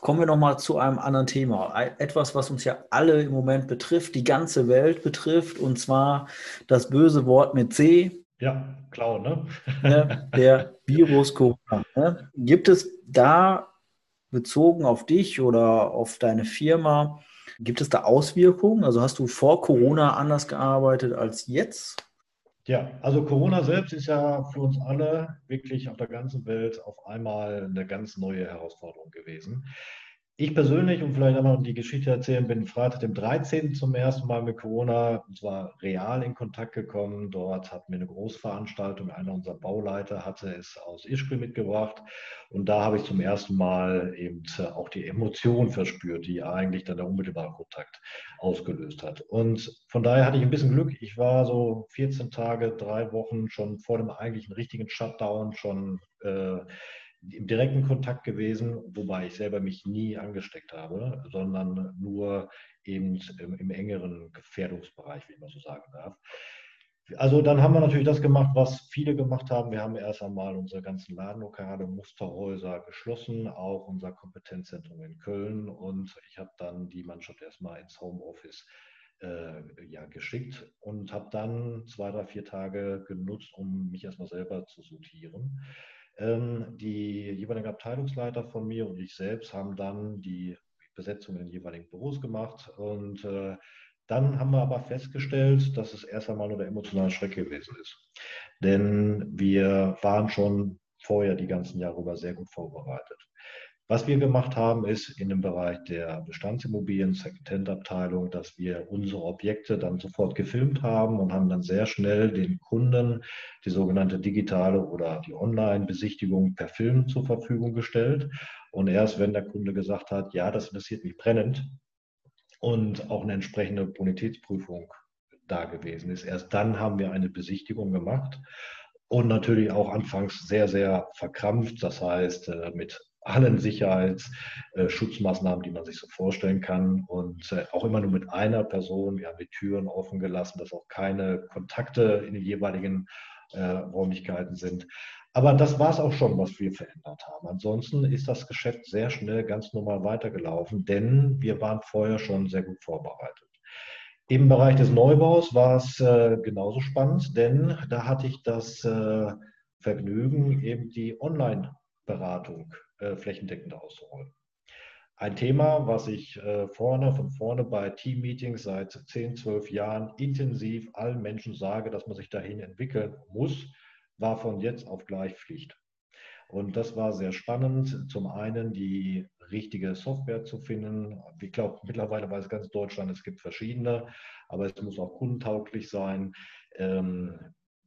Kommen wir nochmal zu einem anderen Thema. Etwas, was uns ja alle im Moment betrifft, die ganze Welt betrifft, und zwar das böse Wort mit C. Ja, klar, ne? Der Virus Corona. Ne? Gibt es da bezogen auf dich oder auf deine Firma, gibt es da Auswirkungen? Also hast du vor Corona anders gearbeitet als jetzt? Ja, also Corona selbst ist ja für uns alle wirklich auf der ganzen Welt auf einmal eine ganz neue Herausforderung gewesen. Ich persönlich, und vielleicht einmal die Geschichte erzählen, bin Freitag, dem 13. zum ersten Mal mit Corona, und zwar real in Kontakt gekommen. Dort hatten wir eine Großveranstaltung. Einer unserer Bauleiter hatte es aus Ischgl mitgebracht. Und da habe ich zum ersten Mal eben auch die Emotion verspürt, die eigentlich dann der unmittelbare Kontakt ausgelöst hat. Und von daher hatte ich ein bisschen Glück. Ich war so 14 Tage, drei Wochen schon vor dem eigentlichen richtigen Shutdown schon äh, im direkten Kontakt gewesen, wobei ich selber mich nie angesteckt habe, sondern nur eben im, im engeren Gefährdungsbereich, wie man so sagen darf. Also dann haben wir natürlich das gemacht, was viele gemacht haben. Wir haben erst einmal unsere ganzen Ladenlokale, Musterhäuser geschlossen, auch unser Kompetenzzentrum in Köln. Und ich habe dann die Mannschaft erstmal ins Homeoffice äh, ja, geschickt und habe dann zwei, drei, vier Tage genutzt, um mich erstmal selber zu sortieren. Ähm, die jeweiligen Abteilungsleiter von mir und ich selbst haben dann die Besetzung in den jeweiligen Büros gemacht und äh, dann haben wir aber festgestellt, dass es erst einmal nur der emotionale Schreck gewesen ist. Denn wir waren schon vorher die ganzen Jahre über sehr gut vorbereitet. Was wir gemacht haben, ist in dem Bereich der Bestandsimmobilien, Second-Hand-Abteilung, dass wir unsere Objekte dann sofort gefilmt haben und haben dann sehr schnell den Kunden die sogenannte digitale oder die Online-Besichtigung per Film zur Verfügung gestellt. Und erst wenn der Kunde gesagt hat, ja, das interessiert mich brennend und auch eine entsprechende Bonitätsprüfung da gewesen ist, erst dann haben wir eine Besichtigung gemacht und natürlich auch anfangs sehr, sehr verkrampft, das heißt äh, mit allen Sicherheitsschutzmaßnahmen, die man sich so vorstellen kann. Und äh, auch immer nur mit einer Person. Wir haben die Türen offen gelassen, dass auch keine Kontakte in den jeweiligen äh, Räumlichkeiten sind. Aber das war es auch schon, was wir verändert haben. Ansonsten ist das Geschäft sehr schnell ganz normal weitergelaufen, denn wir waren vorher schon sehr gut vorbereitet. Im Bereich des Neubaus war es äh, genauso spannend, denn da hatte ich das äh, Vergnügen, eben die Online-Beratung äh, flächendeckend auszurollen. Ein Thema, was ich äh, vorne, von vorne bei Team-Meetings seit 10, 12 Jahren intensiv allen Menschen sage, dass man sich dahin entwickeln muss, war von jetzt auf gleich Pflicht. Und das war sehr spannend. Zum einen die richtige Software zu finden. Ich glaube, mittlerweile weiß ganz Deutschland, es gibt verschiedene, aber es muss auch kundentauglich sein. Ähm,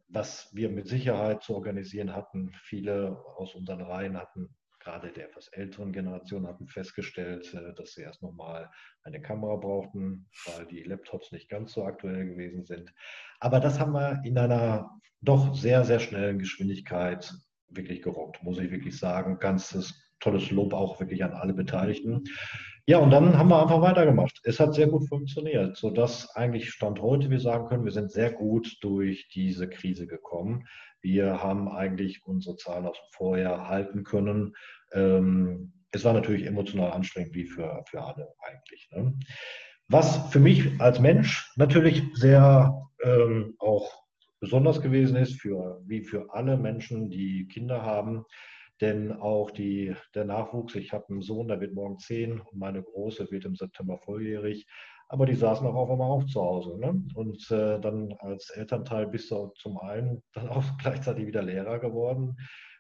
was wir mit Sicherheit zu organisieren hatten, viele aus unseren Reihen hatten gerade der etwas älteren Generation hatten festgestellt, äh, dass sie erst nochmal eine Kamera brauchten, weil die Laptops nicht ganz so aktuell gewesen sind. Aber das haben wir in einer doch sehr, sehr schnellen Geschwindigkeit wirklich gerockt, muss ich wirklich sagen. Ganzes tolles Lob auch wirklich an alle Beteiligten. Ja, und dann haben wir einfach weitergemacht. Es hat sehr gut funktioniert, sodass eigentlich Stand heute wir sagen können, wir sind sehr gut durch diese Krise gekommen. Wir haben eigentlich unsere Zahlen aus dem Vorjahr halten können. Ähm, es war natürlich emotional anstrengend, wie für, für alle eigentlich. Ne? Was für mich als Mensch natürlich sehr ähm, auch besonders gewesen ist, für, wie für alle Menschen, die Kinder haben. Denn auch die, der Nachwuchs, ich habe einen Sohn, der wird morgen zehn und meine Große wird im September volljährig aber die saßen auch auf einmal auch zu Hause. Ne? Und äh, dann als Elternteil bist du zum einen dann auch gleichzeitig wieder Lehrer geworden,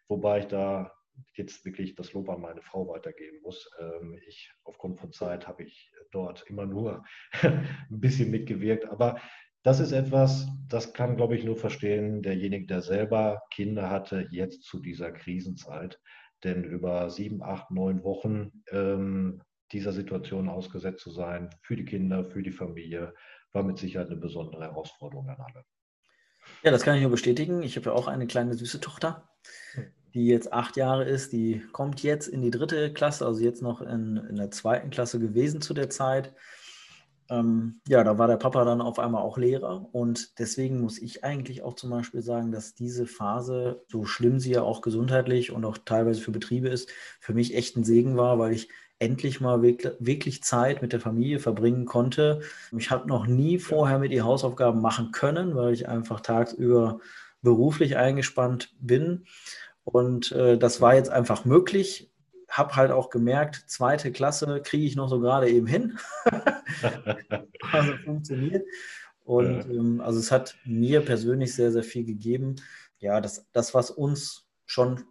wobei ich da jetzt wirklich das Lob an meine Frau weitergeben muss. Ähm, ich, aufgrund von Zeit, habe ich dort immer nur ein bisschen mitgewirkt, aber das ist etwas, das kann, glaube ich, nur verstehen derjenige, der selber Kinder hatte, jetzt zu dieser Krisenzeit. Denn über sieben, acht, neun Wochen ähm, dieser Situation ausgesetzt zu sein, für die Kinder, für die Familie, war mit Sicherheit eine besondere Herausforderung an alle. Ja, das kann ich nur bestätigen. Ich habe ja auch eine kleine süße Tochter, die jetzt acht Jahre ist. Die kommt jetzt in die dritte Klasse, also jetzt noch in, in der zweiten Klasse gewesen zu der Zeit. Ähm, ja, da war der Papa dann auf einmal auch Lehrer und deswegen muss ich eigentlich auch zum Beispiel sagen, dass diese Phase, so schlimm sie ja auch gesundheitlich und auch teilweise für Betriebe ist, für mich echt ein Segen war, weil ich endlich mal wirklich Zeit mit der Familie verbringen konnte. Ich habe noch nie vorher mit ihr Hausaufgaben machen können, weil ich einfach tagsüber beruflich eingespannt bin. Und äh, das war jetzt einfach möglich. Habe halt auch gemerkt, zweite Klasse kriege ich noch so gerade eben hin. also funktioniert. Und ähm, also es hat mir persönlich sehr, sehr viel gegeben. Ja, das, das, was uns schon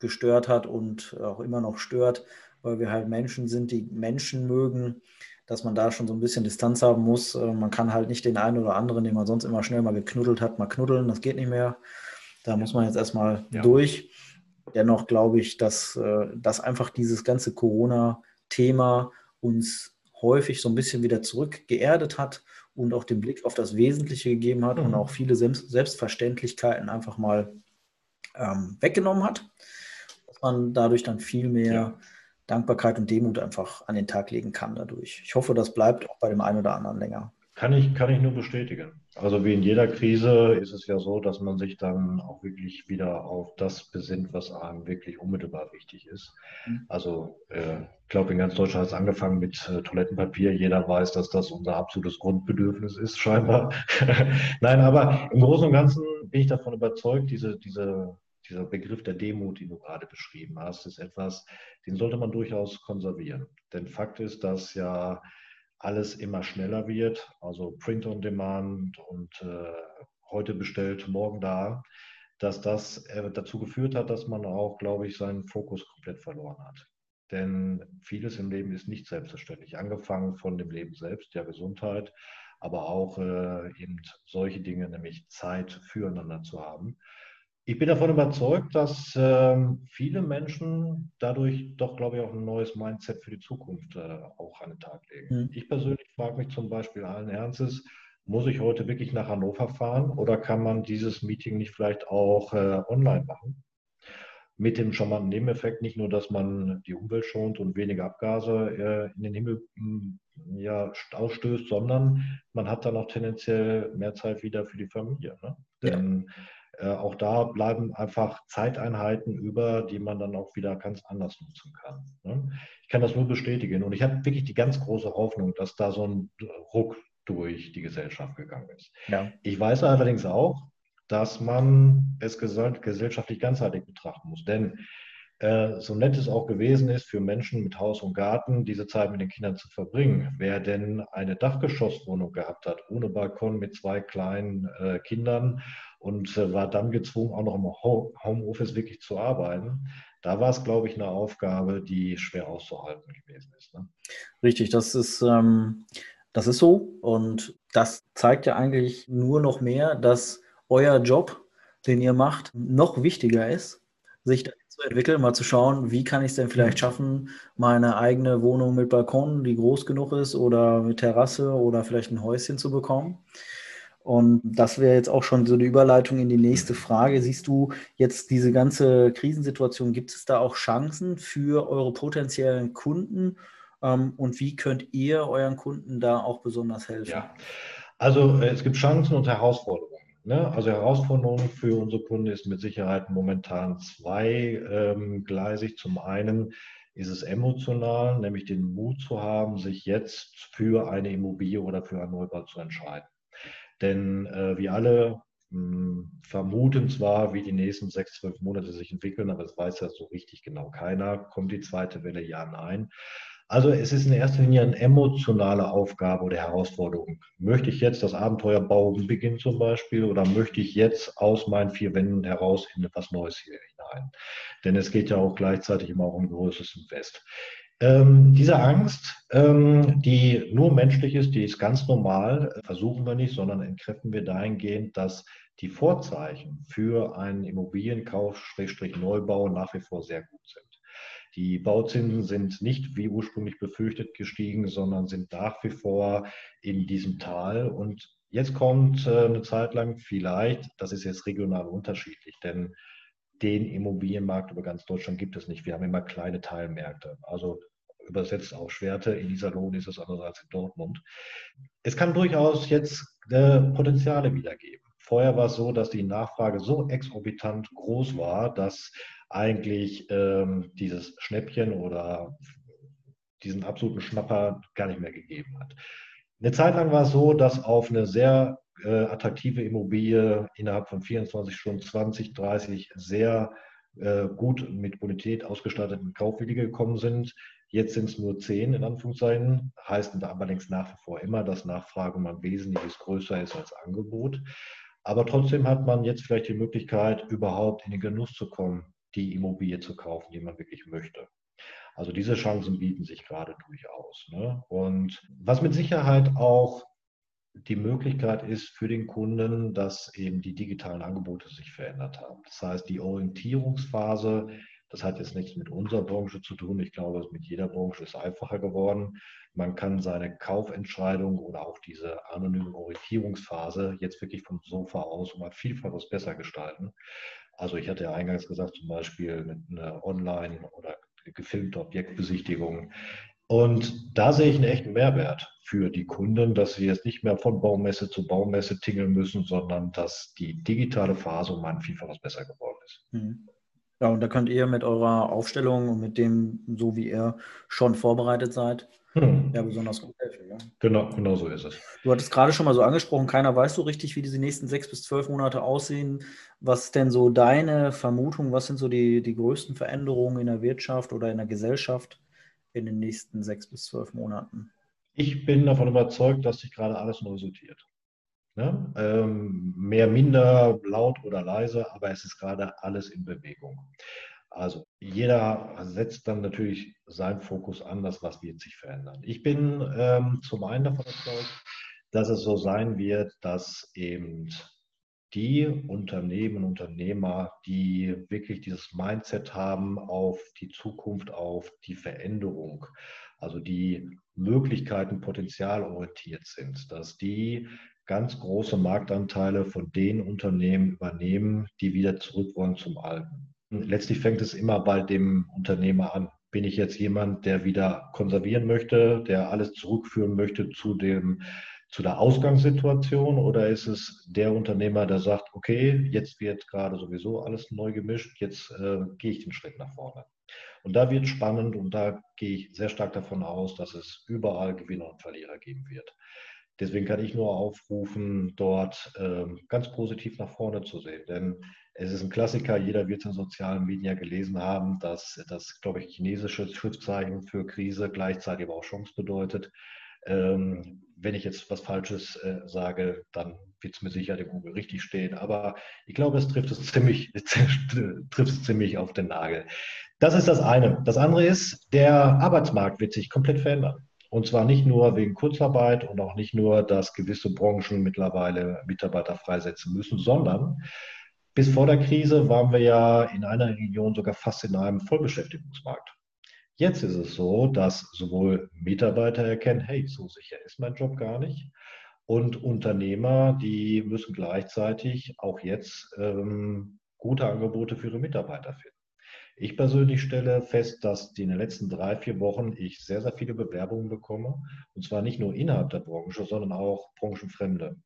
gestört hat und auch immer noch stört, weil wir halt Menschen sind, die Menschen mögen, dass man da schon so ein bisschen Distanz haben muss. Äh, man kann halt nicht den einen oder anderen, den man sonst immer schnell mal geknuddelt hat, mal knuddeln. Das geht nicht mehr. Da muss man jetzt erstmal ja. durch. Dennoch glaube ich, dass, äh, dass einfach dieses ganze Corona-Thema uns häufig so ein bisschen wieder zurückgeerdet hat und auch den Blick auf das Wesentliche gegeben hat mhm. und auch viele Selbstverständlichkeiten einfach mal ähm, weggenommen hat. Dass man dadurch dann viel mehr ja. Dankbarkeit und Demut einfach an den Tag legen kann dadurch. Ich hoffe, das bleibt auch bei dem einen oder anderen länger. Kann ich, kann ich nur bestätigen. Also wie in jeder Krise ist es ja so, dass man sich dann auch wirklich wieder auf das besinnt, was einem wirklich unmittelbar wichtig ist. Mhm. Also äh, ich glaube, in ganz Deutschland hat es angefangen mit äh, Toilettenpapier. Jeder weiß, dass das unser absolutes Grundbedürfnis ist, scheinbar. Nein, aber im Großen und Ganzen bin ich davon überzeugt, diese, diese, dieser Begriff der Demut, den du gerade beschrieben hast, ist etwas, den sollte man durchaus konservieren. Denn Fakt ist, dass ja alles immer schneller wird, also Print on Demand und äh, heute bestellt, morgen da, dass das äh, dazu geführt hat, dass man auch, glaube ich, seinen Fokus komplett verloren hat. Denn vieles im Leben ist nicht selbstverständlich, angefangen von dem Leben selbst, der Gesundheit, aber auch äh, eben solche Dinge, nämlich Zeit füreinander zu haben. Ich bin davon überzeugt, dass ähm, viele Menschen dadurch doch, glaube ich, auch ein neues Mindset für die Zukunft äh, auch an den Tag legen. Mhm. Ich persönlich frage mich zum Beispiel allen Ernstes, muss ich heute wirklich nach Hannover fahren oder kann man dieses Meeting nicht vielleicht auch äh, online machen? Mit dem charmanten Nebeneffekt nicht nur, dass man die Umwelt schont und weniger Abgase äh, in den Himmel hm, ja, ausstößt, sondern man hat dann auch tendenziell mehr Zeit wieder für die Familie. Ne? Denn ja äh, auch da bleiben einfach Zeiteinheiten über, die man dann auch wieder ganz anders nutzen kann. Ne? Ich kann das nur bestätigen und ich habe wirklich die ganz große Hoffnung, dass da so ein Ruck durch die Gesellschaft gegangen ist. Ja. Ich weiß allerdings auch, dass man es gesellschaftlich ganzheitlich betrachten muss. Denn äh, so nett es auch gewesen ist, für Menschen mit Haus und Garten diese Zeit mit den Kindern zu verbringen. Wer denn eine Dachgeschosswohnung gehabt hat, ohne Balkon mit zwei kleinen äh, Kindern und äh, war dann gezwungen, auch noch im Homeoffice wirklich zu arbeiten. Da war es, glaube ich, eine Aufgabe, die schwer auszuhalten gewesen ist. Ne? Richtig, das ist, ähm, das ist so. Und das zeigt ja eigentlich nur noch mehr, dass euer Job, den ihr macht, noch wichtiger ist, sich dahin zu entwickeln, mal zu schauen, wie kann ich es denn vielleicht schaffen, meine eigene Wohnung mit Balkon, die groß genug ist, oder mit Terrasse oder vielleicht ein Häuschen zu bekommen. Und das wäre jetzt auch schon so die Überleitung in die nächste Frage. Siehst du jetzt diese ganze Krisensituation, gibt es da auch Chancen für eure potenziellen Kunden? Ähm, und wie könnt ihr euren Kunden da auch besonders helfen? Ja, also äh, es gibt Chancen und Herausforderungen. Ne? Also Herausforderungen für unsere Kunden ist mit Sicherheit momentan zweigleisig. Ähm, Zum einen ist es emotional, nämlich den Mut zu haben, sich jetzt für eine Immobilie oder für einen Neubau zu entscheiden. Denn äh, wir alle mh, hm, vermuten zwar, wie die nächsten sechs, zwölf Monate sich entwickeln, aber es weiß ja so richtig genau keiner. Kommt die zweite Welle? Ja, nein. Also es ist in erster Linie eine emotionale Aufgabe oder Herausforderung. Möchte ich jetzt das Abenteuer Bauen beginnen zum Beispiel oder möchte ich jetzt aus meinen vier Wänden heraus in etwas Neues hier hinein? Denn es geht ja auch gleichzeitig immer auch um größeres Invest. Ähm, diese Angst, ähm, die nur menschlich ist, die ist ganz normal, äh, versuchen wir nicht, sondern entkräften wir dahingehend, dass die Vorzeichen für einen Immobilienkauf, Schrägstrich Neubau nach wie vor sehr gut sind. Die Bauzinsen sind nicht wie ursprünglich befürchtet gestiegen, sondern sind nach wie vor in diesem Tal. Und jetzt kommt äh, eine Zeit lang vielleicht, das ist jetzt regional unterschiedlich, denn den Immobilienmarkt über ganz Deutschland gibt es nicht. Wir haben immer kleine Teilmärkte. Also übersetzt auf Schwerte. In Iserlohn ist es anders als in Dortmund. Es kann durchaus jetzt äh, Potenziale wiedergeben. Vorher war es so, dass die Nachfrage so exorbitant groß war, dass eigentlich ähm, dieses Schnäppchen oder diesen absoluten Schnapper gar nicht mehr gegeben hat. Eine Zeit lang war es so, dass auf eine sehr äh, attraktive Immobilie innerhalb von 24 Stunden 20, 30 sehr äh, gut mit Bonität ausgestatteten Kaufwillige gekommen sind. Jetzt sind es nur 10 in Anführungszeichen, heißt allerdings nach wie vor immer, dass Nachfrage ein wesentliches größer ist als Angebot. Aber trotzdem hat man jetzt vielleicht die Möglichkeit, überhaupt in den Genuss zu kommen, die Immobilie zu kaufen, die man wirklich möchte. Also diese Chancen bieten sich gerade durchaus. Ne? Und was mit Sicherheit auch die Möglichkeit ist für den Kunden, dass eben die digitalen Angebote sich verändert haben. Das heißt, die Orientierungsphase, das hat jetzt nichts mit unserer Branche zu tun. Ich glaube, mit jeder Branche ist einfacher geworden. Man kann seine Kaufentscheidung oder auch diese anonyme Orientierungsphase jetzt wirklich vom Sofa aus um ein Vielfaches besser gestalten. Also ich hatte ja eingangs gesagt, zum Beispiel mit einer Online- oder gefilmte Objektbesichtigung. Und da sehe ich einen echten Mehrwert für die Kunden, dass sie jetzt nicht mehr von Baumesse zu Baumesse tingeln müssen, sondern dass die digitale Phase um ein Vielfaches besser geworden ist. Mhm. Ja, und da könnt ihr mit eurer Aufstellung und mit dem, so wie ihr schon vorbereitet seid, hm. ja besonders gut helfen. Ja? Genau, genau so ist es. Du hattest gerade schon mal so angesprochen, keiner weiß so richtig, wie diese nächsten sechs bis zwölf Monate aussehen. Was ist denn so deine Vermutung? Was sind so die, die größten Veränderungen in der Wirtschaft oder in der Gesellschaft in den nächsten sechs bis zwölf Monaten? Ich bin davon überzeugt, dass sich gerade alles neu sortiert. Ne? Ähm, mehr, minder, laut oder leise, aber es ist gerade alles in Bewegung. Also jeder setzt dann natürlich seinen Fokus an, das was wird sich verändern. Ich bin ähm, zum einen davon überzeugt, dass es so sein wird, dass eben die Unternehmen, Unternehmer, die wirklich dieses Mindset haben auf die Zukunft, auf die Veränderung, also die Möglichkeiten potenzialorientiert sind, dass die ganz große Marktanteile von den Unternehmen übernehmen, die wieder zurück wollen zum Alten. Letztlich fängt es immer bei dem Unternehmer an. Bin ich jetzt jemand, der wieder konservieren möchte, der alles zurückführen möchte zu dem zu der Ausgangssituation oder ist es der Unternehmer, der sagt, okay, jetzt wird gerade sowieso alles neu gemischt, jetzt äh, gehe ich den Schritt nach vorne. Und da wird spannend und da gehe ich sehr stark davon aus, dass es überall Gewinner und Verlierer geben wird. Deswegen kann ich nur aufrufen, dort äh, ganz positiv nach vorne zu sehen. Denn es ist ein Klassiker, jeder wird es in sozialen Medien gelesen haben, dass das, glaube ich, chinesische Schriftzeichen für Krise gleichzeitig aber auch Chance bedeutet. Ähm, wenn ich jetzt was Falsches äh, sage, dann wird es mir sicher in Google richtig stehen. Aber ich glaube, es trifft es ziemlich, trifft es ziemlich auf den Nagel. Das ist das eine. Das andere ist, der Arbeitsmarkt wird sich komplett verändern. Und zwar nicht nur wegen Kurzarbeit und auch nicht nur, dass gewisse Branchen mittlerweile Mitarbeiter freisetzen müssen, sondern bis vor der Krise waren wir ja in einer Region sogar fast in einem Vollbeschäftigungsmarkt. Jetzt ist es so, dass sowohl Mitarbeiter erkennen, hey, so sicher ist mein Job gar nicht. Und Unternehmer, die müssen gleichzeitig auch jetzt ähm, gute Angebote für ihre Mitarbeiter finden. Ich persönlich stelle fest, dass in den letzten drei, vier Wochen ich sehr, sehr viele Bewerbungen bekomme. Und zwar nicht nur innerhalb der Branche, sondern auch Branchenfremde.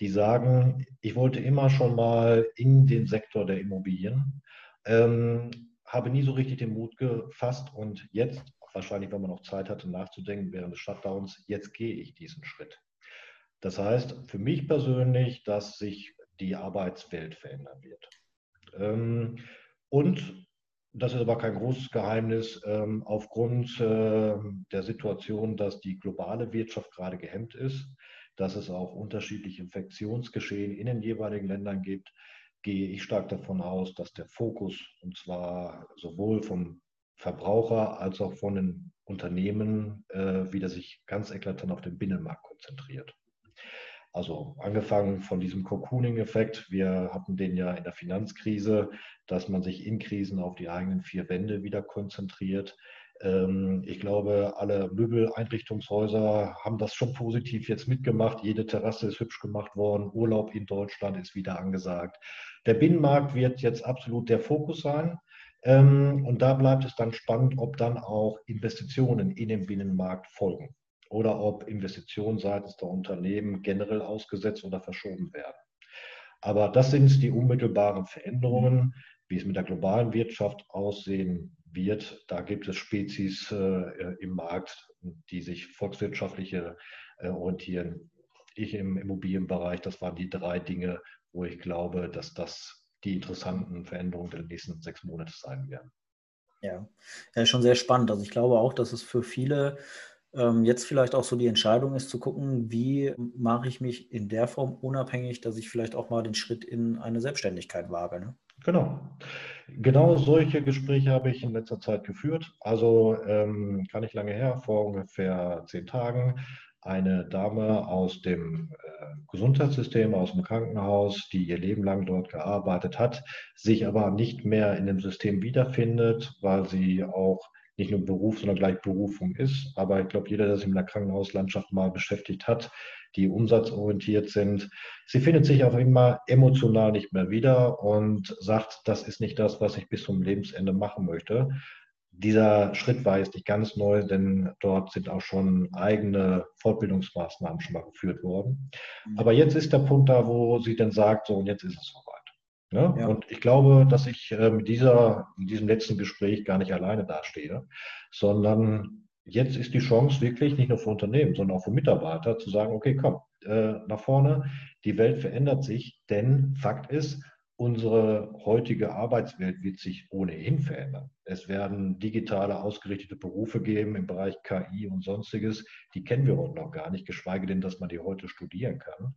Die sagen, ich wollte immer schon mal in den Sektor der Immobilien. Ähm, habe nie so richtig den Mut gefasst und jetzt, wahrscheinlich, wenn man noch Zeit hatte nachzudenken während des Shutdowns, jetzt gehe ich diesen Schritt. Das heißt für mich persönlich, dass sich die Arbeitswelt verändern wird. Ähm, und das ist aber kein großes Geheimnis, ähm, aufgrund äh, der Situation, dass die globale Wirtschaft gerade gehemmt ist, dass es auch unterschiedliche Infektionsgeschehen in den jeweiligen Ländern gibt, gehe ich stark davon aus, dass der Fokus, und zwar sowohl vom Verbraucher als auch von den Unternehmen, äh, wieder sich ganz eklatant auf den Binnenmarkt konzentriert. Also angefangen von diesem Cocooning-Effekt. Wir hatten den ja in der Finanzkrise, dass man sich in Krisen auf die eigenen vier Wände wieder konzentriert. Ähm, ich glaube, alle Möbeleinrichtungshäuser haben das schon positiv jetzt mitgemacht. Jede Terrasse ist hübsch gemacht worden. Urlaub in Deutschland ist wieder angesagt. Der Binnenmarkt wird jetzt absolut der Fokus sein. Ähm, und da bleibt es dann spannend, ob dann auch Investitionen in den Binnenmarkt folgen oder ob Investitionen seitens der Unternehmen generell ausgesetzt oder verschoben werden. Aber das sind die unmittelbaren Veränderungen. Wie es mit der globalen Wirtschaft aussehen wird. Da gibt es Spezies äh, im Markt, die sich volkswirtschaftliche äh, orientieren. Ich im Immobilienbereich, das waren die drei Dinge, wo ich glaube, dass das die interessanten Veränderungen der nächsten sechs Monate sein werden. Ja, ja schon sehr spannend. Also ich glaube auch, dass es für viele ähm, jetzt vielleicht auch so die Entscheidung ist, zu gucken, wie mache ich mich in der Form unabhängig, dass ich vielleicht auch mal den Schritt in eine Selbstständigkeit wage. Ne? Genau. Genau solche Gespräche habe ich in letzter Zeit geführt. Also ähm, kann ich lange her, vor ungefähr zehn Tagen, eine Dame aus dem äh, Gesundheitssystem, aus dem Krankenhaus, die ihr Leben lang dort gearbeitet hat, sich aber nicht mehr in dem System wiederfindet, weil sie auch nicht nur Beruf, sondern gleich Berufung ist. Aber ich glaube, jeder, der sich in der Krankenhauslandschaft mal beschäftigt hat, die umsatzorientiert sind, sie findet sich auch immer emotional nicht mehr wieder und sagt, das ist nicht das, was ich bis zum Lebensende machen möchte. Dieser Schritt war jetzt nicht ganz neu, denn dort sind auch schon eigene Fortbildungsmaßnahmen schon mal geführt worden. Mhm. Aber jetzt ist der Punkt da, wo sie dann sagt, so, und jetzt ist es soweit. Ne? Ja. Und ich glaube, dass ich äh, mit, dieser, mit diesem letzten Gespräch gar nicht alleine dastehe, sondern jetzt ist die Chance wirklich nicht nur für Unternehmen, sondern auch für Mitarbeiter zu sagen, okay, komm, äh, nach vorne, die Welt verändert sich, denn Fakt ist, unsere heutige Arbeitswelt wird sich ohnehin verändern. Es werden digitale ausgerichtete Berufe geben im Bereich KI und sonstiges, die kennen wir heute noch gar nicht, geschweige denn, dass man die heute studieren kann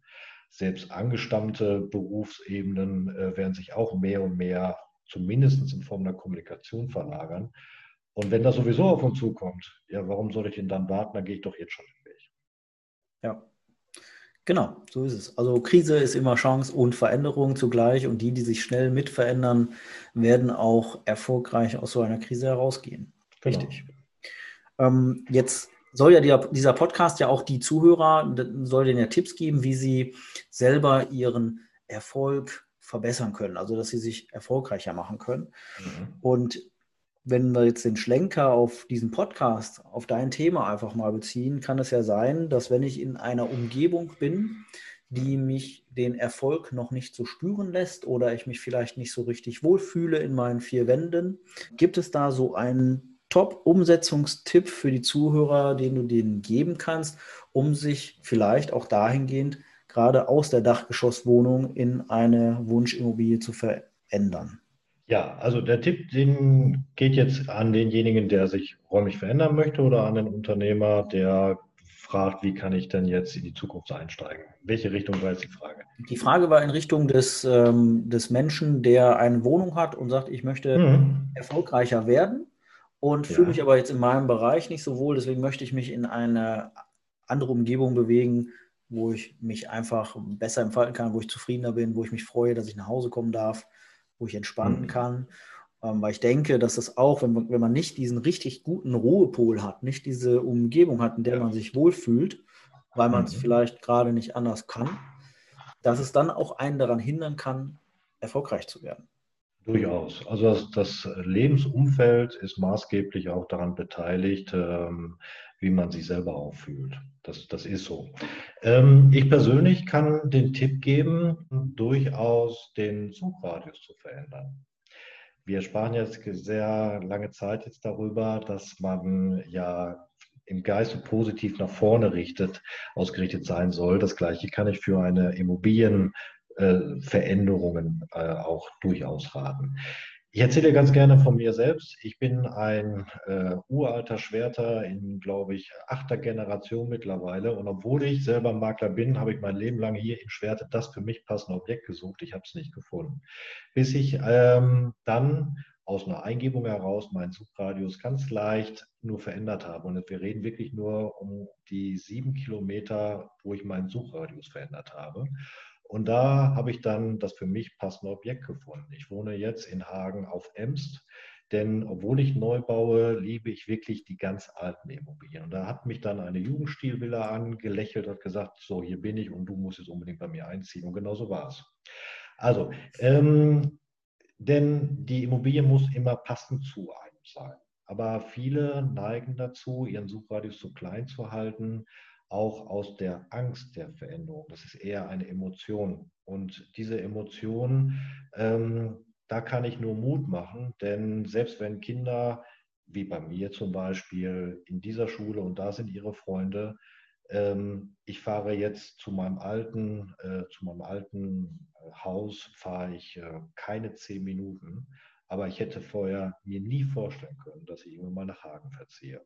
selbst angestammte Berufsebenen äh, werden sich auch mehr und mehr zumindest in Form der Kommunikation verlagern. Und wenn das sowieso auf uns zukommt, ja, warum soll ich denn dann warten? Dann gehe ich doch jetzt schon den Weg. Ja, genau, so ist es. Also Krise ist immer Chance und Veränderung zugleich. Und die, die sich schnell mit verändern, werden auch erfolgreich aus so einer Krise herausgehen. Genau. Richtig. Ähm, jetzt soll ja dieser Podcast ja auch die Zuhörer, soll denen ja Tipps geben, wie sie selber ihren Erfolg verbessern können, also dass sie sich erfolgreicher machen können. Mhm. Und wenn wir jetzt den Schlenker auf diesen Podcast, auf dein Thema einfach mal beziehen, kann es ja sein, dass wenn ich in einer Umgebung bin, die mich den Erfolg noch nicht so spüren lässt oder ich mich vielleicht nicht so richtig wohlfühle in meinen vier Wänden, gibt es da so einen Top-Umsetzungstipp für die Zuhörer, den du denen geben kannst, um sich vielleicht auch dahingehend gerade aus der Dachgeschosswohnung in eine Wunschimmobilie zu verändern? Ja, also der Tipp, den geht jetzt an denjenigen, der sich räumlich verändern möchte oder an den Unternehmer, der fragt, wie kann ich denn jetzt in die Zukunft einsteigen? Welche Richtung war jetzt die Frage? Die Frage war in Richtung des, ähm, des Menschen, der eine Wohnung hat und sagt, ich möchte mhm. erfolgreicher werden und ja. fühle mich aber jetzt in meinem Bereich nicht so wohl. Deswegen möchte ich mich in eine andere Umgebung bewegen, wo ich mich einfach besser entfalten kann, wo ich zufriedener bin, wo ich mich freue, dass ich nach Hause kommen darf, wo ich entspannen mhm. kann. Ähm, weil ich denke, dass das auch, wenn man, wenn man nicht diesen richtig guten Ruhepol hat, nicht diese Umgebung hat, in der ja. man sich wohlfühlt, weil man es mhm. vielleicht gerade nicht anders kann, dass es dann auch einen daran hindern kann, erfolgreich zu werden. Durchaus. Also das, Lebensumfeld ist maßgeblich auch daran beteiligt, ähm, wie man sich selber auch fühlt. Das, das ist so. Ähm, ich persönlich kann den Tipp geben, durchaus den Suchradius zu verändern. Wir sprachen jetzt sehr lange Zeit jetzt darüber, dass man ja im Geiste positiv nach vorne richtet, ausgerichtet sein soll. Das gleiche kann ich für eine Immobilien Veränderungen äh, auch durchaus raten. Ich erzähle ganz gerne von mir selbst. Ich bin ein äh, uralter Schwerter in, glaube ich, achter Generation mittlerweile. Und obwohl ich selber Makler bin, habe ich mein Leben lang hier in Schwerte das für mich passende Objekt gesucht. Ich habe es nicht gefunden. Bis ich ähm, dann aus einer Eingebung heraus meinen Suchradius ganz leicht nur verändert habe. Und wir reden wirklich nur um die sieben Kilometer, wo ich meinen Suchradius verändert habe. Und da habe ich dann das für mich passende Objekt gefunden. Ich wohne jetzt in Hagen auf Emst, denn obwohl ich neu baue, liebe ich wirklich die ganz alten Immobilien. Und da hat mich dann eine Jugendstilvilla angelächelt und gesagt, so hier bin ich und du musst jetzt unbedingt bei mir einziehen. Und genau so war es. Also, ähm, denn die Immobilie muss immer passend zu einem sein. Aber viele neigen dazu, ihren Suchradius zu klein zu halten auch aus der Angst der Veränderung. Das ist eher eine Emotion. Und diese Emotion, ähm, da kann ich nur Mut machen, denn selbst wenn Kinder, wie bei mir zum Beispiel, in dieser Schule und da sind ihre Freunde, ähm, ich fahre jetzt zu meinem alten, äh, zu meinem alten äh, Haus, fahre ich äh, keine zehn Minuten. Aber ich hätte vorher mir nie vorstellen können, dass ich irgendwann mal nach Hagen verziehe.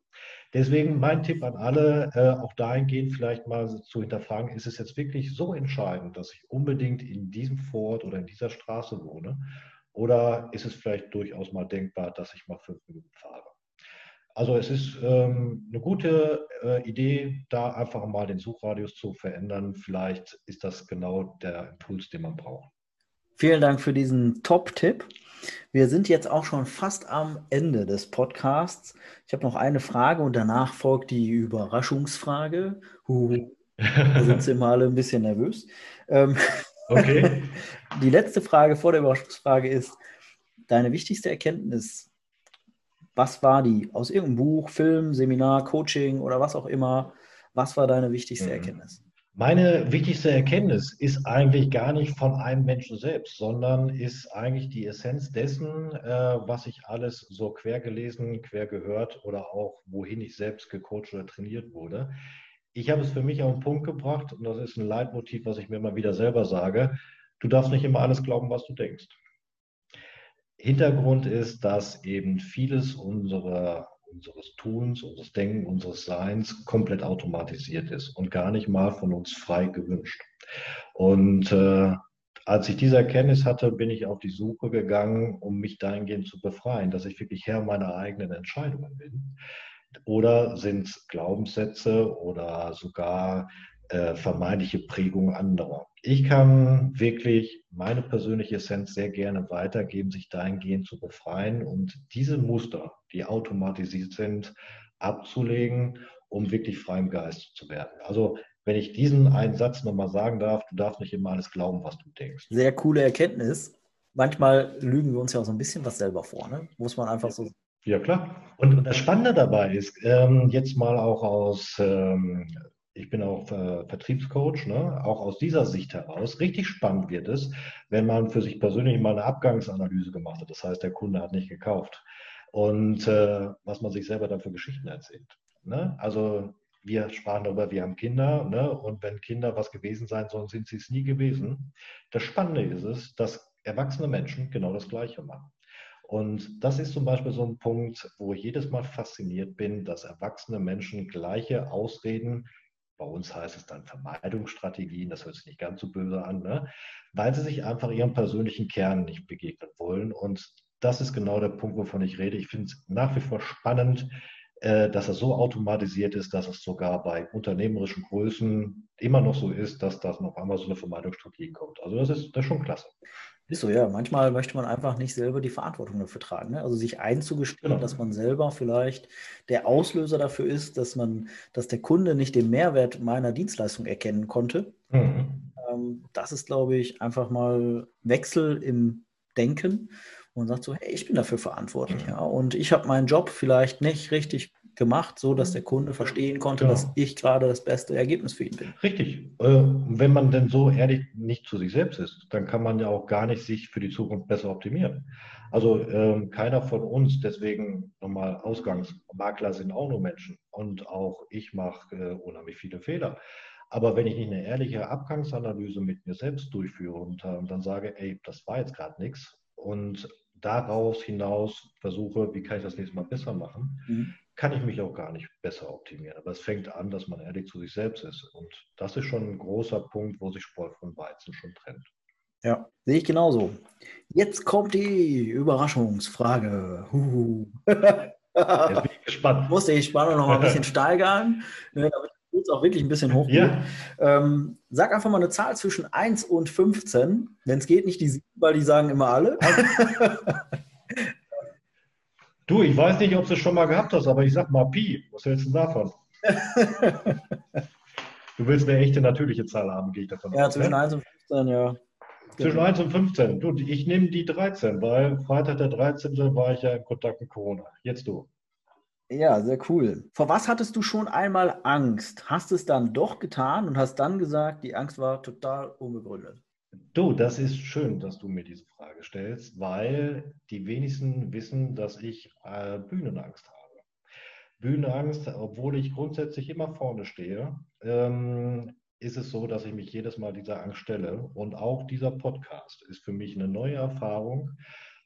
Deswegen mein Tipp an alle, äh, auch dahingehend vielleicht mal zu hinterfragen, ist es jetzt wirklich so entscheidend, dass ich unbedingt in diesem Vorort oder in dieser Straße wohne? Oder ist es vielleicht durchaus mal denkbar, dass ich mal fünf Minuten fahre? Also es ist ähm, eine gute äh, Idee, da einfach mal den Suchradius zu verändern. Vielleicht ist das genau der Impuls, den man braucht. Vielen Dank für diesen Top-Tipp. Wir sind jetzt auch schon fast am Ende des Podcasts. Ich habe noch eine Frage und danach folgt die Überraschungsfrage. Huh, da sind Sie mal alle ein bisschen nervös. Ähm, okay. Die letzte Frage vor der Überraschungsfrage ist: Deine wichtigste Erkenntnis was war die? Aus irgendeinem Buch, Film, Seminar, Coaching oder was auch immer. Was war deine wichtigste mhm. Erkenntnis? Meine wichtigste Erkenntnis ist eigentlich gar nicht von einem Menschen selbst, sondern ist eigentlich die Essenz dessen, äh, was ich alles so quer gelesen, quer gehört oder auch wohin ich selbst gecoacht oder trainiert wurde. Ich habe es für mich auf den Punkt gebracht und das ist ein Leitmotiv, was ich mir immer wieder selber sage. Du darfst nicht immer alles glauben, was du denkst. Hintergrund ist, dass eben vieles unserer, unseres Tuns, unseres Denken, unseres Seins komplett automatisiert ist und gar nicht mal von uns frei gewünscht. Und äh, als ich diese Erkenntnis hatte, bin ich auf die Suche gegangen, um mich dahingehend zu befreien, dass ich wirklich Herr meiner eigenen Entscheidungen bin. Oder sind es Glaubenssätze oder sogar äh, vermeintliche Prägung anderer. Ich kann wirklich meine persönliche Essenz sehr gerne weitergeben, sich dahingehend zu befreien und diese Muster, die automatisiert sind, abzulegen, um wirklich frei im Geist zu werden. Also wenn ich diesen einen Satz nochmal sagen darf, du darfst nicht immer alles glauben, was du denkst. Sehr coole Erkenntnis. Manchmal lügen wir uns ja auch so ein bisschen was selber vor, ne? muss man einfach so ja, klar. Und das Spannende dabei ist, ähm, jetzt mal auch aus ähm, ich bin auch äh, Vertriebscoach, ne? auch aus dieser Sicht heraus. Richtig spannend wird es, wenn man für sich persönlich mal eine Abgangsanalyse gemacht hat. Das heißt, der Kunde hat nicht gekauft. Und äh, was man sich selber dann für Geschichten erzählt. Ne? Also wir sprachen darüber, wir haben Kinder ne? und wenn Kinder was gewesen sein sollen, sind sie es nie gewesen. Das Spannende ist es, dass erwachsene Menschen genau das Gleiche machen. Und das ist zum Beispiel so ein Punkt, wo ich jedes Mal fasziniert bin, dass erwachsene Menschen gleiche Ausreden bei uns heißt es dann Vermeidungsstrategien, das hört sich nicht ganz so böse an, ne? weil sie sich einfach ihrem persönlichen Kern nicht begegnen wollen. Und das ist genau der Punkt, wovon ich rede. Ich finde es nach wie vor spannend, äh, dass es so automatisiert ist, dass es sogar bei unternehmerischen Größen immer noch so ist, dass das noch einmal so eine Vermeidungsstrategie kommt. Also das ist, das ist schon klasse. Ist so, ja. Manchmal möchte man einfach nicht selber die Verantwortung dafür tragen. Ne? Also sich einzugestehen, genau. dass man selber vielleicht der Auslöser dafür ist, dass man, dass der Kunde nicht den Mehrwert meiner Dienstleistung erkennen konnte. Mhm. Ähm, das ist, glaube ich, einfach mal Wechsel im Denken und sagt so, hey, ich bin dafür verantwortlich, mhm. ja. Und ich habe meinen Job vielleicht nicht richtig gemacht, so dass der Kunde verstehen konnte, genau. dass ich gerade das beste Ergebnis für ihn bin. Richtig. Äh, wenn man denn so ehrlich nicht zu sich selbst ist, dann kann man ja auch gar nicht sich für die Zukunft besser optimieren. Also äh, keiner von uns, deswegen nochmal Ausgangsmakler sind auch nur Menschen und auch ich mache äh, unheimlich viele Fehler. Aber wenn ich nicht eine ehrliche Abgangsanalyse mit mir selbst durchführe und äh, dann sage, ey, das war jetzt gerade nichts und daraus hinaus versuche, wie kann ich das nächste Mal besser machen, mhm kann ich mich auch gar nicht besser optimieren. Aber es fängt an, dass man ehrlich zu sich selbst ist. Und das ist schon ein großer Punkt, wo sich Sport von Weizen schon trennt. Ja, sehe ich genauso. Jetzt kommt die Überraschungsfrage. Jetzt bin ich gespannt. Musste ich Spannung noch mal ein bisschen steigern, ne, damit es auch wirklich ein bisschen hoch ja. ähm, sag einfach mal eine Zahl zwischen 1 und 15. Wenn es geht, nicht die 7, weil die sagen immer alle. Du, ich weiß nicht, ob du es schon mal gehabt hast, aber ich sag mal Pi. Was hältst du davon? du willst eine echte natürliche Zahl haben, gehe ich davon aus. Ja, zwischen ne? 1 und 15, ja. Zwischen 1 und 15. Du, ich nehme die 13, weil Freitag der 13. war ich ja in Kontakt mit Corona. Jetzt du. Ja, sehr cool. Vor was hattest du schon einmal Angst? Hast es dann doch getan und hast dann gesagt, die Angst war total unbegründet? Du, das ist schön, dass du mir diese Frage stellst, weil die wenigsten wissen, dass ich äh, Bühnenangst habe. Bühnenangst, obwohl ich grundsätzlich immer vorne stehe, ähm, ist es so, dass ich mich jedes Mal dieser Angst stelle. Und auch dieser Podcast ist für mich eine neue Erfahrung.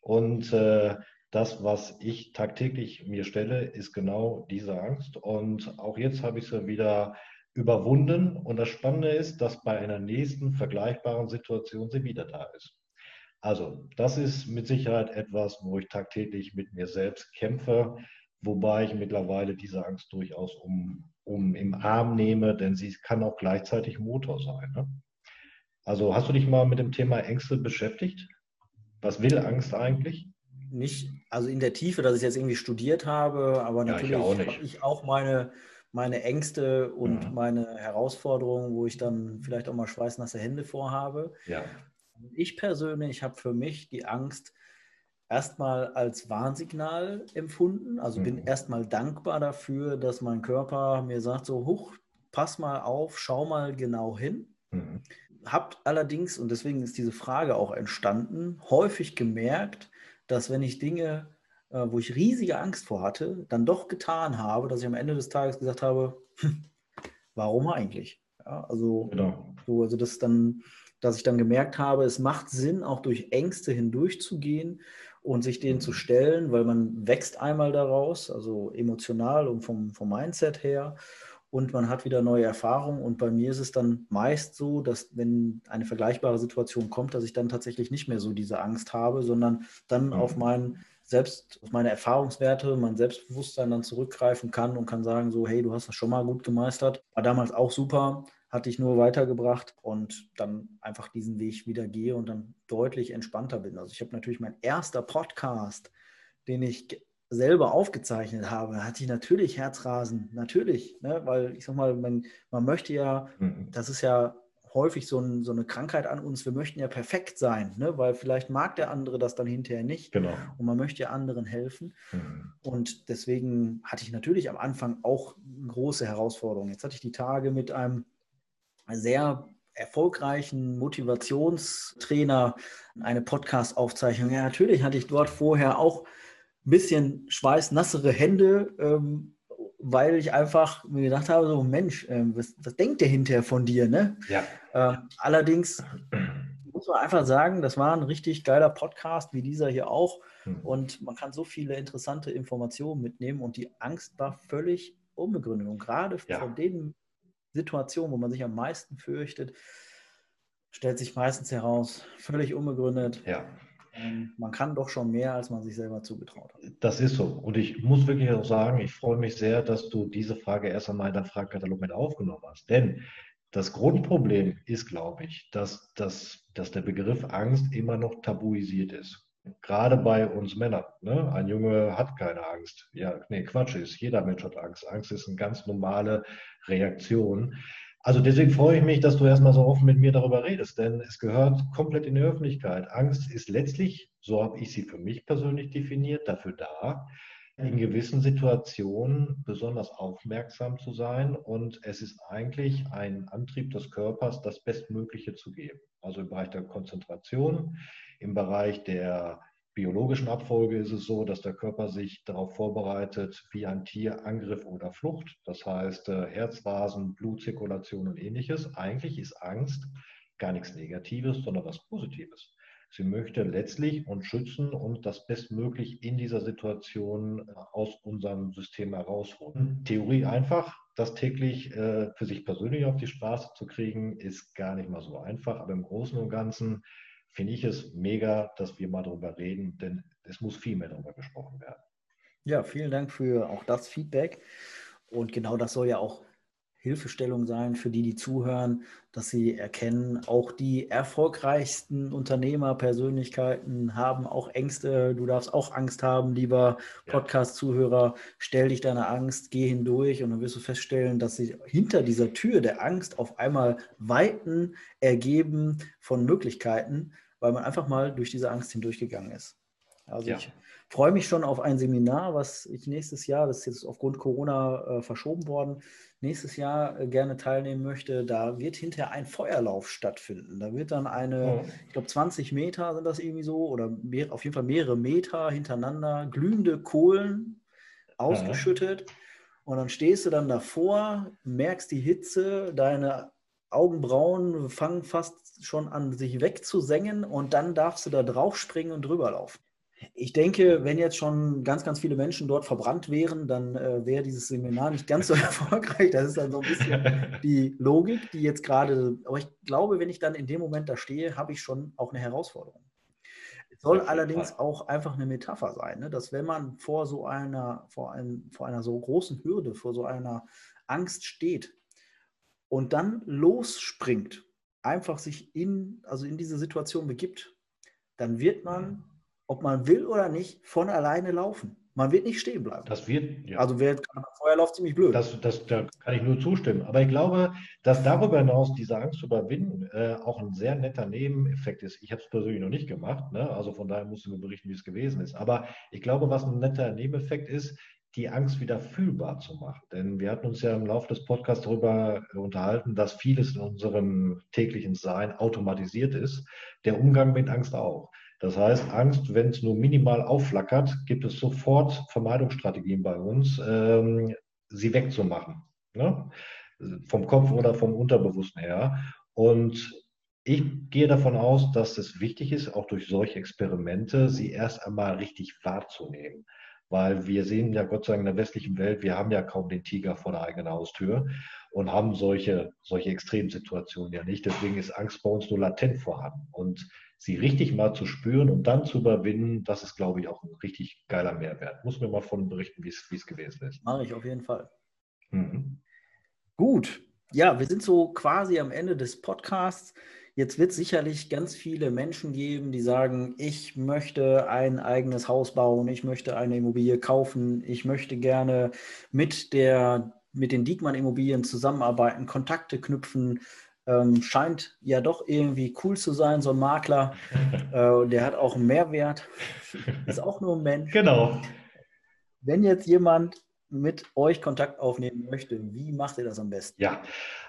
Und äh, das, was ich tagtäglich mir stelle, ist genau diese Angst. Und auch jetzt habe ich sie wieder überwunden. Und das Spannende ist, dass bei einer nächsten vergleichbaren Situation sie wieder da ist. Also, das ist mit Sicherheit etwas, wo ich tagtäglich mit mir selbst kämpfe, wobei ich mittlerweile diese Angst durchaus um, um im Arm nehme, denn sie kann auch gleichzeitig Motor sein. Ne? Also, hast du dich mal mit dem Thema Ängste beschäftigt? Was will Angst eigentlich? Nicht, also in der Tiefe, dass ich jetzt irgendwie studiert habe, aber natürlich ja, habe ich auch meine, meine Ängste und mhm. meine Herausforderungen, wo ich dann vielleicht auch mal schweißnasse Hände vorhabe. Ja. Ich persönlich habe für mich die Angst erstmal als Warnsignal empfunden. Also mhm. bin erstmal dankbar dafür, dass mein Körper mir sagt, so, huch, pass mal auf, schau mal genau hin. Mhm. Habt allerdings, und deswegen ist diese Frage auch entstanden, häufig gemerkt, dass wenn ich Dinge äh, wo ich riesige Angst vor hatte, dann doch getan habe, dass ich am Ende des Tages gesagt habe, warum eigentlich? Ja, also, genau. so, also das dann, dass ich dann gemerkt habe, es macht Sinn, auch durch Ängste hindurchzugehen und sich denen zu stellen, weil man wächst einmal daraus, also emotional und vom, vom Mindset her und man hat wieder neue Erfahrungen. Und bei mir ist es dann meist so, dass wenn eine vergleichbare Situation kommt, dass ich dann tatsächlich nicht mehr so diese Angst habe, sondern dann mhm. auf meinen selbst auf meine Erfahrungswerte, mein Selbstbewusstsein dann zurückgreifen kann und kann sagen, so, hey, du hast das schon mal gut gemeistert. War damals auch super, hat dich nur weitergebracht und dann einfach diesen Weg wieder gehe und dann deutlich entspannter bin. Also ich habe natürlich mein erster Podcast, den ich selber aufgezeichnet habe, hatte ich natürlich Herzrasen, natürlich, ne? weil ich sag mal, man, man möchte ja, mhm. das ist ja häufig so, ein, so, eine Krankheit an uns, wir möchten ja perfekt sein, ne? weil vielleicht mag der andere das dann hinterher nicht. Genau. Und man möchte ja anderen helfen. Mhm. Und deswegen hatte ich natürlich am Anfang auch große Herausforderungen. Jetzt hatte ich die Tage mit einem sehr erfolgreichen Motivationstrainer eine Podcast-Aufzeichnung. Ja, natürlich hatte ich dort vorher auch ein bisschen schweißnassere Hände. Ähm, weil ich einfach mir gedacht habe, so Mensch, äh, was, was, denkt der hinterher von dir? Ne? Ja. Äh, allerdings muss man einfach sagen, das war ein richtig geiler Podcast, wie dieser hier auch. Mhm. Und man kann so viele interessante Informationen mitnehmen und die Angst war völlig unbegründet. Und gerade ja. von den Situationen, wo man sich am meisten fürchtet, stellt sich meistens heraus, völlig unbegründet. Ja. Ähm, man kann doch schon mehr, als man sich selber zugetraut hat. Das ist so. Und ich muss wirklich auch sagen, ich freue mich sehr, dass du diese Frage erst einmal in deinen Fragekatalog mit aufgenommen hast. Denn das Grundproblem ist, glaube ich, dass, dass, dass der Begriff Angst immer noch tabuisiert ist. Gerade bei uns Männern. Ne? Ein Junge hat keine Angst. Ja, nee, Quatsch ist. Jeder Mensch hat Angst. Angst ist eine ganz normale Reaktion. Also deswegen freue ich mich, dass du erstmal so offen mit mir darüber redest, denn es gehört komplett in die Öffentlichkeit. Angst ist letztlich, so habe ich sie für mich persönlich definiert, dafür da, in gewissen Situationen besonders aufmerksam zu sein und es ist eigentlich ein Antrieb des Körpers, das Bestmögliche zu geben. Also im Bereich der Konzentration, im Bereich der biologischen Abfolge ist es so, dass der Körper sich darauf vorbereitet, wie ein Tier Angriff oder Flucht. Das heißt äh, Herzrasen, Blutzirkulation und ähnliches. Eigentlich ist Angst gar nichts Negatives, sondern was Positives. Sie möchte letztlich uns schützen und das bestmöglich in dieser Situation äh, aus unserem System herausholen. Theorie einfach, das täglich äh, für sich persönlich auf die Straße zu kriegen, ist gar nicht mal so einfach, aber im Großen und Ganzen finde ich es mega, dass wir mal darüber reden, denn es muss viel mehr darüber gesprochen werden. Ja, vielen Dank für auch das Feedback. Und genau das soll ja auch Hilfestellung sein für die, die zuhören, dass sie erkennen, auch die erfolgreichsten Unternehmerpersönlichkeiten haben auch Ängste. Du darfst auch Angst haben, lieber Podcast-Zuhörer. Stell dich deiner Angst, geh hindurch und dann wirst du feststellen, dass sich hinter dieser Tür der Angst auf einmal Weiten ergeben von Möglichkeiten, weil man einfach mal durch diese Angst hindurchgegangen ist. Also ja. ich freue mich schon auf ein Seminar, was ich nächstes Jahr, das ist jetzt aufgrund Corona äh, verschoben worden, nächstes Jahr äh, gerne teilnehmen möchte. Da wird hinterher ein Feuerlauf stattfinden. Da wird dann eine, oh. ich glaube 20 Meter sind das irgendwie so, oder mehr, auf jeden Fall mehrere Meter hintereinander glühende Kohlen ausgeschüttet. Ja. Und dann stehst du dann davor, merkst die Hitze, deine Augenbrauen fangen fast schon an, sich wegzusengen und dann darfst du da drauf springen und drüber laufen. Ich denke, wenn jetzt schon ganz, ganz viele Menschen dort verbrannt wären, dann äh, wäre dieses Seminar nicht ganz so erfolgreich. Das ist dann so ein bisschen die Logik, die jetzt gerade, aber ich glaube, wenn ich dann in dem Moment da stehe, habe ich schon auch eine Herausforderung. Es soll allerdings Fall. auch einfach eine Metapher sein, ne? dass wenn man vor so einer, vor, einem, vor einer so großen Hürde, vor so einer Angst steht und dann losspringt, einfach sich in, also in diese Situation begibt, dann wird man ob man will oder nicht, von alleine laufen. Man wird nicht stehen bleiben. Das wird, ja. Also wäre Feuerlauf ziemlich blöd. Das, das, da kann ich nur zustimmen. Aber ich glaube, dass darüber hinaus diese Angst zu überwinden äh, auch ein sehr netter Nebeneffekt ist. Ich habe es persönlich noch nicht gemacht. Ne? Also von daher musst du mir berichten, wie es gewesen ist. Aber ich glaube, was ein netter Nebeneffekt ist, die Angst wieder fühlbar zu machen. Denn wir hatten uns ja im Laufe des Podcasts darüber unterhalten, dass vieles in unserem täglichen Sein automatisiert ist. Der Umgang mit Angst auch. Das heißt, Angst, wenn es nur minimal aufflackert, gibt es sofort Vermeidungsstrategien bei uns, ähm, sie wegzumachen. Ne? Vom Kopf oder vom Unterbewussten her. Und ich gehe davon aus, dass es wichtig ist, auch durch solche Experimente, sie erst einmal richtig wahrzunehmen. Weil wir sehen ja Gott sei Dank in der westlichen Welt, wir haben ja kaum den Tiger vor der eigenen Haustür und haben solche, solche Extremsituationen ja nicht. Deswegen ist Angst bei uns nur latent vorhanden. Und sie richtig mal zu spüren und dann zu überwinden, das ist, glaube ich, auch ein richtig geiler Mehrwert. Muss mir mal von berichten, wie es gewesen ist. Mache ich auf jeden Fall. Mhm. Gut. Ja, wir sind so quasi am Ende des Podcasts. Jetzt wird es sicherlich ganz viele Menschen geben, die sagen, ich möchte ein eigenes Haus bauen, ich möchte eine Immobilie kaufen, ich möchte gerne mit, der, mit den Diekmann Immobilien zusammenarbeiten, Kontakte knüpfen, ähm, scheint ja doch irgendwie cool zu sein, so ein Makler. äh, der hat auch einen Mehrwert. Ist auch nur ein Mensch. Genau. Wenn jetzt jemand mit euch Kontakt aufnehmen möchte, wie macht ihr das am besten? Ja,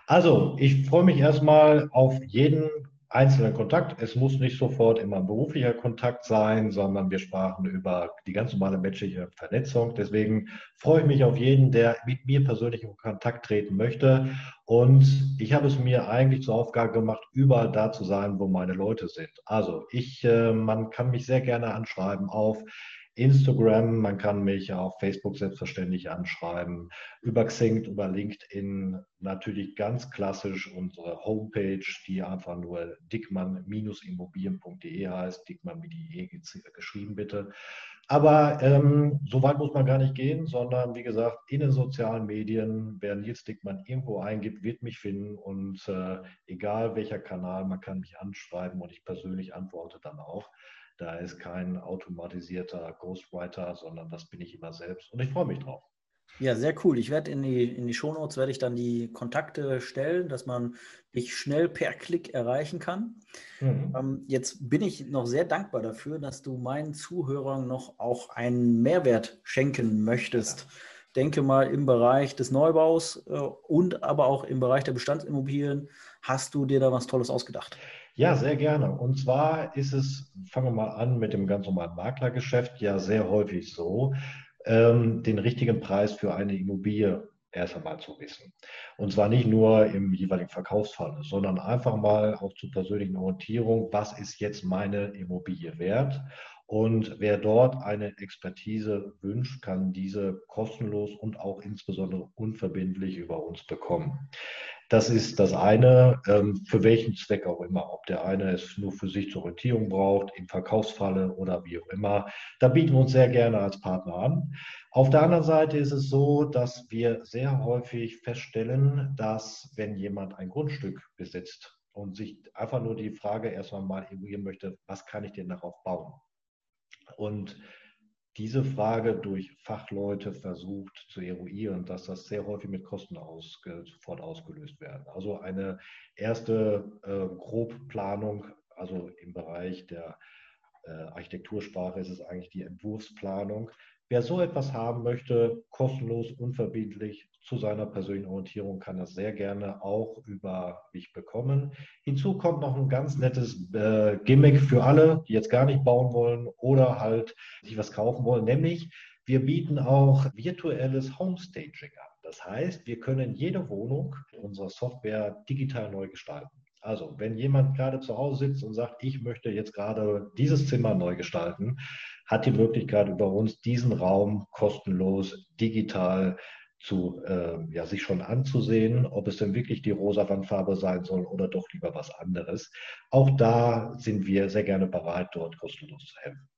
also ich freue mich erstmal auf jeden einzelnen Kontakt. Es muss nicht sofort immer ein beruflicher Kontakt sein, sondern wir sprachen über die ganz normale menschliche Vernetzung. Deswegen freue ich mich auf jeden, der mit mir persönlich in Kontakt treten möchte. Und ich habe es mir eigentlich zur Aufgabe gemacht, überall da zu sein, wo meine Leute sind. Also ich, äh, man kann mich sehr gerne anschreiben auf Instagram, man kann mich auf Facebook selbstverständlich anschreiben, über Xing, über LinkedIn, natürlich ganz klassisch unsere Homepage, die einfach nur dickmann-immobilien.de heißt, dickmann mit IE geschrieben bitte. Aber ähm, so weit muss man gar nicht gehen, sondern wie gesagt, in den sozialen Medien, wer Nils Dickmann irgendwo eingibt, wird mich finden und äh, egal welcher Kanal, man kann mich anschreiben und ich persönlich antworte dann auch. Da ist kein automatisierter Ghostwriter, sondern das bin ich immer selbst und ich freue mich drauf. Ja, sehr cool. Ich werde in die, in die Shownotes werde ich dann die Kontakte stellen, dass man dich schnell per Klick erreichen kann. Mhm. Ähm, jetzt bin ich noch sehr dankbar dafür, dass du meinen Zuhörern noch auch einen Mehrwert schenken möchtest. Ja. Denke mal im Bereich des Neubaus äh, und aber auch im Bereich der Bestandsimmobilien. Hast du dir da was Tolles ausgedacht? Ja, sehr gerne. Und zwar ist es, fangen wir mal an mit dem ganz normalen Maklergeschäft, ja sehr häufig so, ähm, den richtigen Preis für eine Immobilie erst einmal zu wissen. Und zwar nicht nur im jeweiligen Verkaufsfall, sondern einfach mal auch zur persönlichen Orientierung, was ist jetzt meine Immobilie wert? Und wer dort eine Expertise wünscht, kann diese kostenlos und auch insbesondere unverbindlich über uns bekommen. Das ist das eine, ähm, für welchen Zweck auch immer. Ob der eine es nur für sich zur Orientierung braucht, im Verkaufsfalle oder wie auch immer. Da bieten wir uns sehr gerne als Partner an. Auf der anderen Seite ist es so, dass wir sehr häufig feststellen, dass wenn jemand ein Grundstück besitzt und sich einfach nur die Frage erstmal mal eruieren möchte, was kann ich denn darauf bauen? Und diese Frage durch Fachleute versucht zu eruieren, dass das sehr häufig mit Kosten ausge, sofort ausgelöst werden. Also eine erste äh, Grobplanung, also im Bereich der äh, Architektursprache ist es eigentlich die Entwurfsplanung. Wer so etwas haben möchte, kostenlos, unverbindlich zu seiner persönlichen Orientierung, kann das sehr gerne auch über mich bekommen. Hinzu kommt noch ein ganz nettes äh, Gimmick für alle, die jetzt gar nicht bauen wollen oder halt sich was kaufen wollen, nämlich wir bieten auch virtuelles Homestaging an. Das heißt, wir können jede Wohnung in unserer Software digital neu gestalten. Also, wenn jemand gerade zu Hause sitzt und sagt, ich möchte jetzt gerade dieses Zimmer neu gestalten, hat die Möglichkeit über uns diesen Raum kostenlos digital zu, äh, ja, sich schon anzusehen, ob es denn wirklich die rosa Wandfarbe sein soll oder doch lieber was anderes. Auch da sind wir sehr gerne bereit, dort kostenlos zu helfen.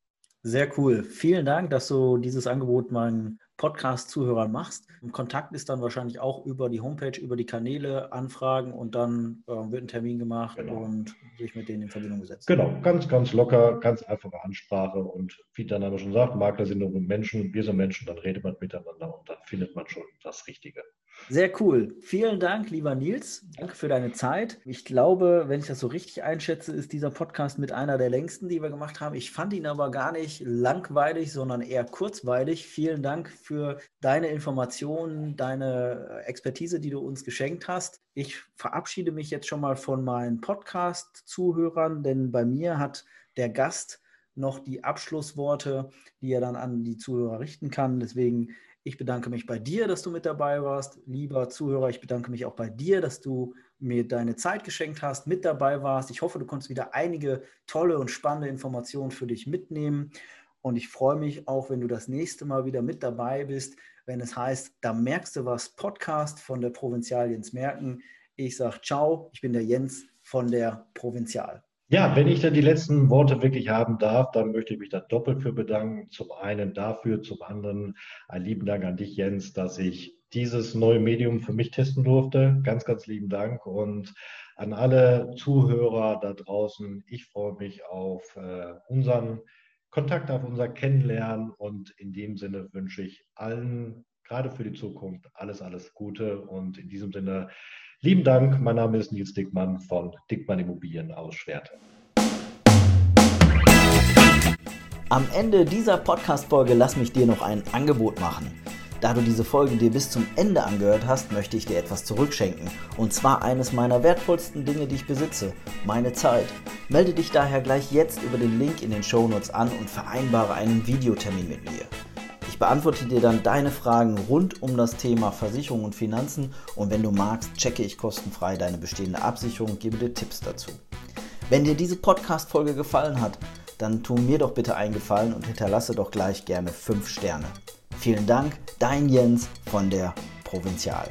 Sehr cool. Vielen Dank, dass du dieses Angebot meinen Podcast-Zuhörern machst. Kontakt ist dann wahrscheinlich auch über die Homepage, über die Kanäle anfragen und dann äh, wird ein Termin gemacht genau. und sich mit denen in Verbindung gesetzt. Genau, ganz, ganz locker, ganz einfache Ansprache und wie der Name schon sagt, Makler sind nur Menschen, wir sind Menschen, dann redet man miteinander und dann findet man schon das Richtige. Sehr cool. Vielen Dank, lieber Nils. Danke für deine Zeit. Ich glaube, wenn ich das so richtig einschätze, ist dieser Podcast mit einer der längsten, die wir gemacht haben. Ich fand ihn aber gar nicht langweilig, sondern eher kurzweilig. Vielen Dank für deine Informationen, deine Expertise, die du uns geschenkt hast. Ich verabschiede mich jetzt schon mal von meinen Podcast-Zuhörern, denn bei mir hat der Gast noch die Abschlussworte, die er dann an die Zuhörer richten kann. Deswegen ich bedanke mich bei dir, dass du mit dabei warst. Lieber Zuhörer, ich bedanke mich auch bei dir, dass du mir deine Zeit geschenkt hast, mit dabei warst. Ich hoffe, du konntest wieder einige tolle und spannende Informationen für dich mitnehmen. Und ich freue mich auch, wenn du das nächste Mal wieder mit dabei bist, wenn es heißt, da merkst du was, Podcast von der Provinzial Jens Merken. Ich sage ciao, ich bin der Jens von der Provinzial. Ja, wenn ich dann die letzten Worte wirklich haben darf, dann möchte ich mich da doppelt für bedanken. Zum einen dafür, zum anderen einen lieben Dank an dich, Jens, dass ich dieses neue Medium für mich testen durfte. Ganz, ganz lieben Dank und an alle Zuhörer da draußen. Ich freue mich auf äh, unseren Kontakt, auf unser Kennenlernen und in dem Sinne wünsche ich allen, gerade für die Zukunft, alles, alles Gute und in diesem Sinne Lieben Dank, mein Name ist Nils Dickmann von Dickmann Immobilien aus Schwerte. Am Ende dieser Podcast-Folge lass mich dir noch ein Angebot machen. Da du diese Folge dir bis zum Ende angehört hast, möchte ich dir etwas zurückschenken. Und zwar eines meiner wertvollsten Dinge, die ich besitze, meine Zeit. Melde dich daher gleich jetzt über den Link in den Show Notes an und vereinbare einen Videotermin mit mir. Ich beantworte dir dann deine Fragen rund um das Thema Versicherung und Finanzen und wenn du magst, checke ich kostenfrei deine bestehende Absicherung und gebe dir Tipps dazu. Wenn dir diese Podcast-Folge gefallen hat, dann tu mir doch bitte einen Gefallen und hinterlasse doch gleich gerne 5 Sterne. Vielen Dank, dein Jens von der Provinzial.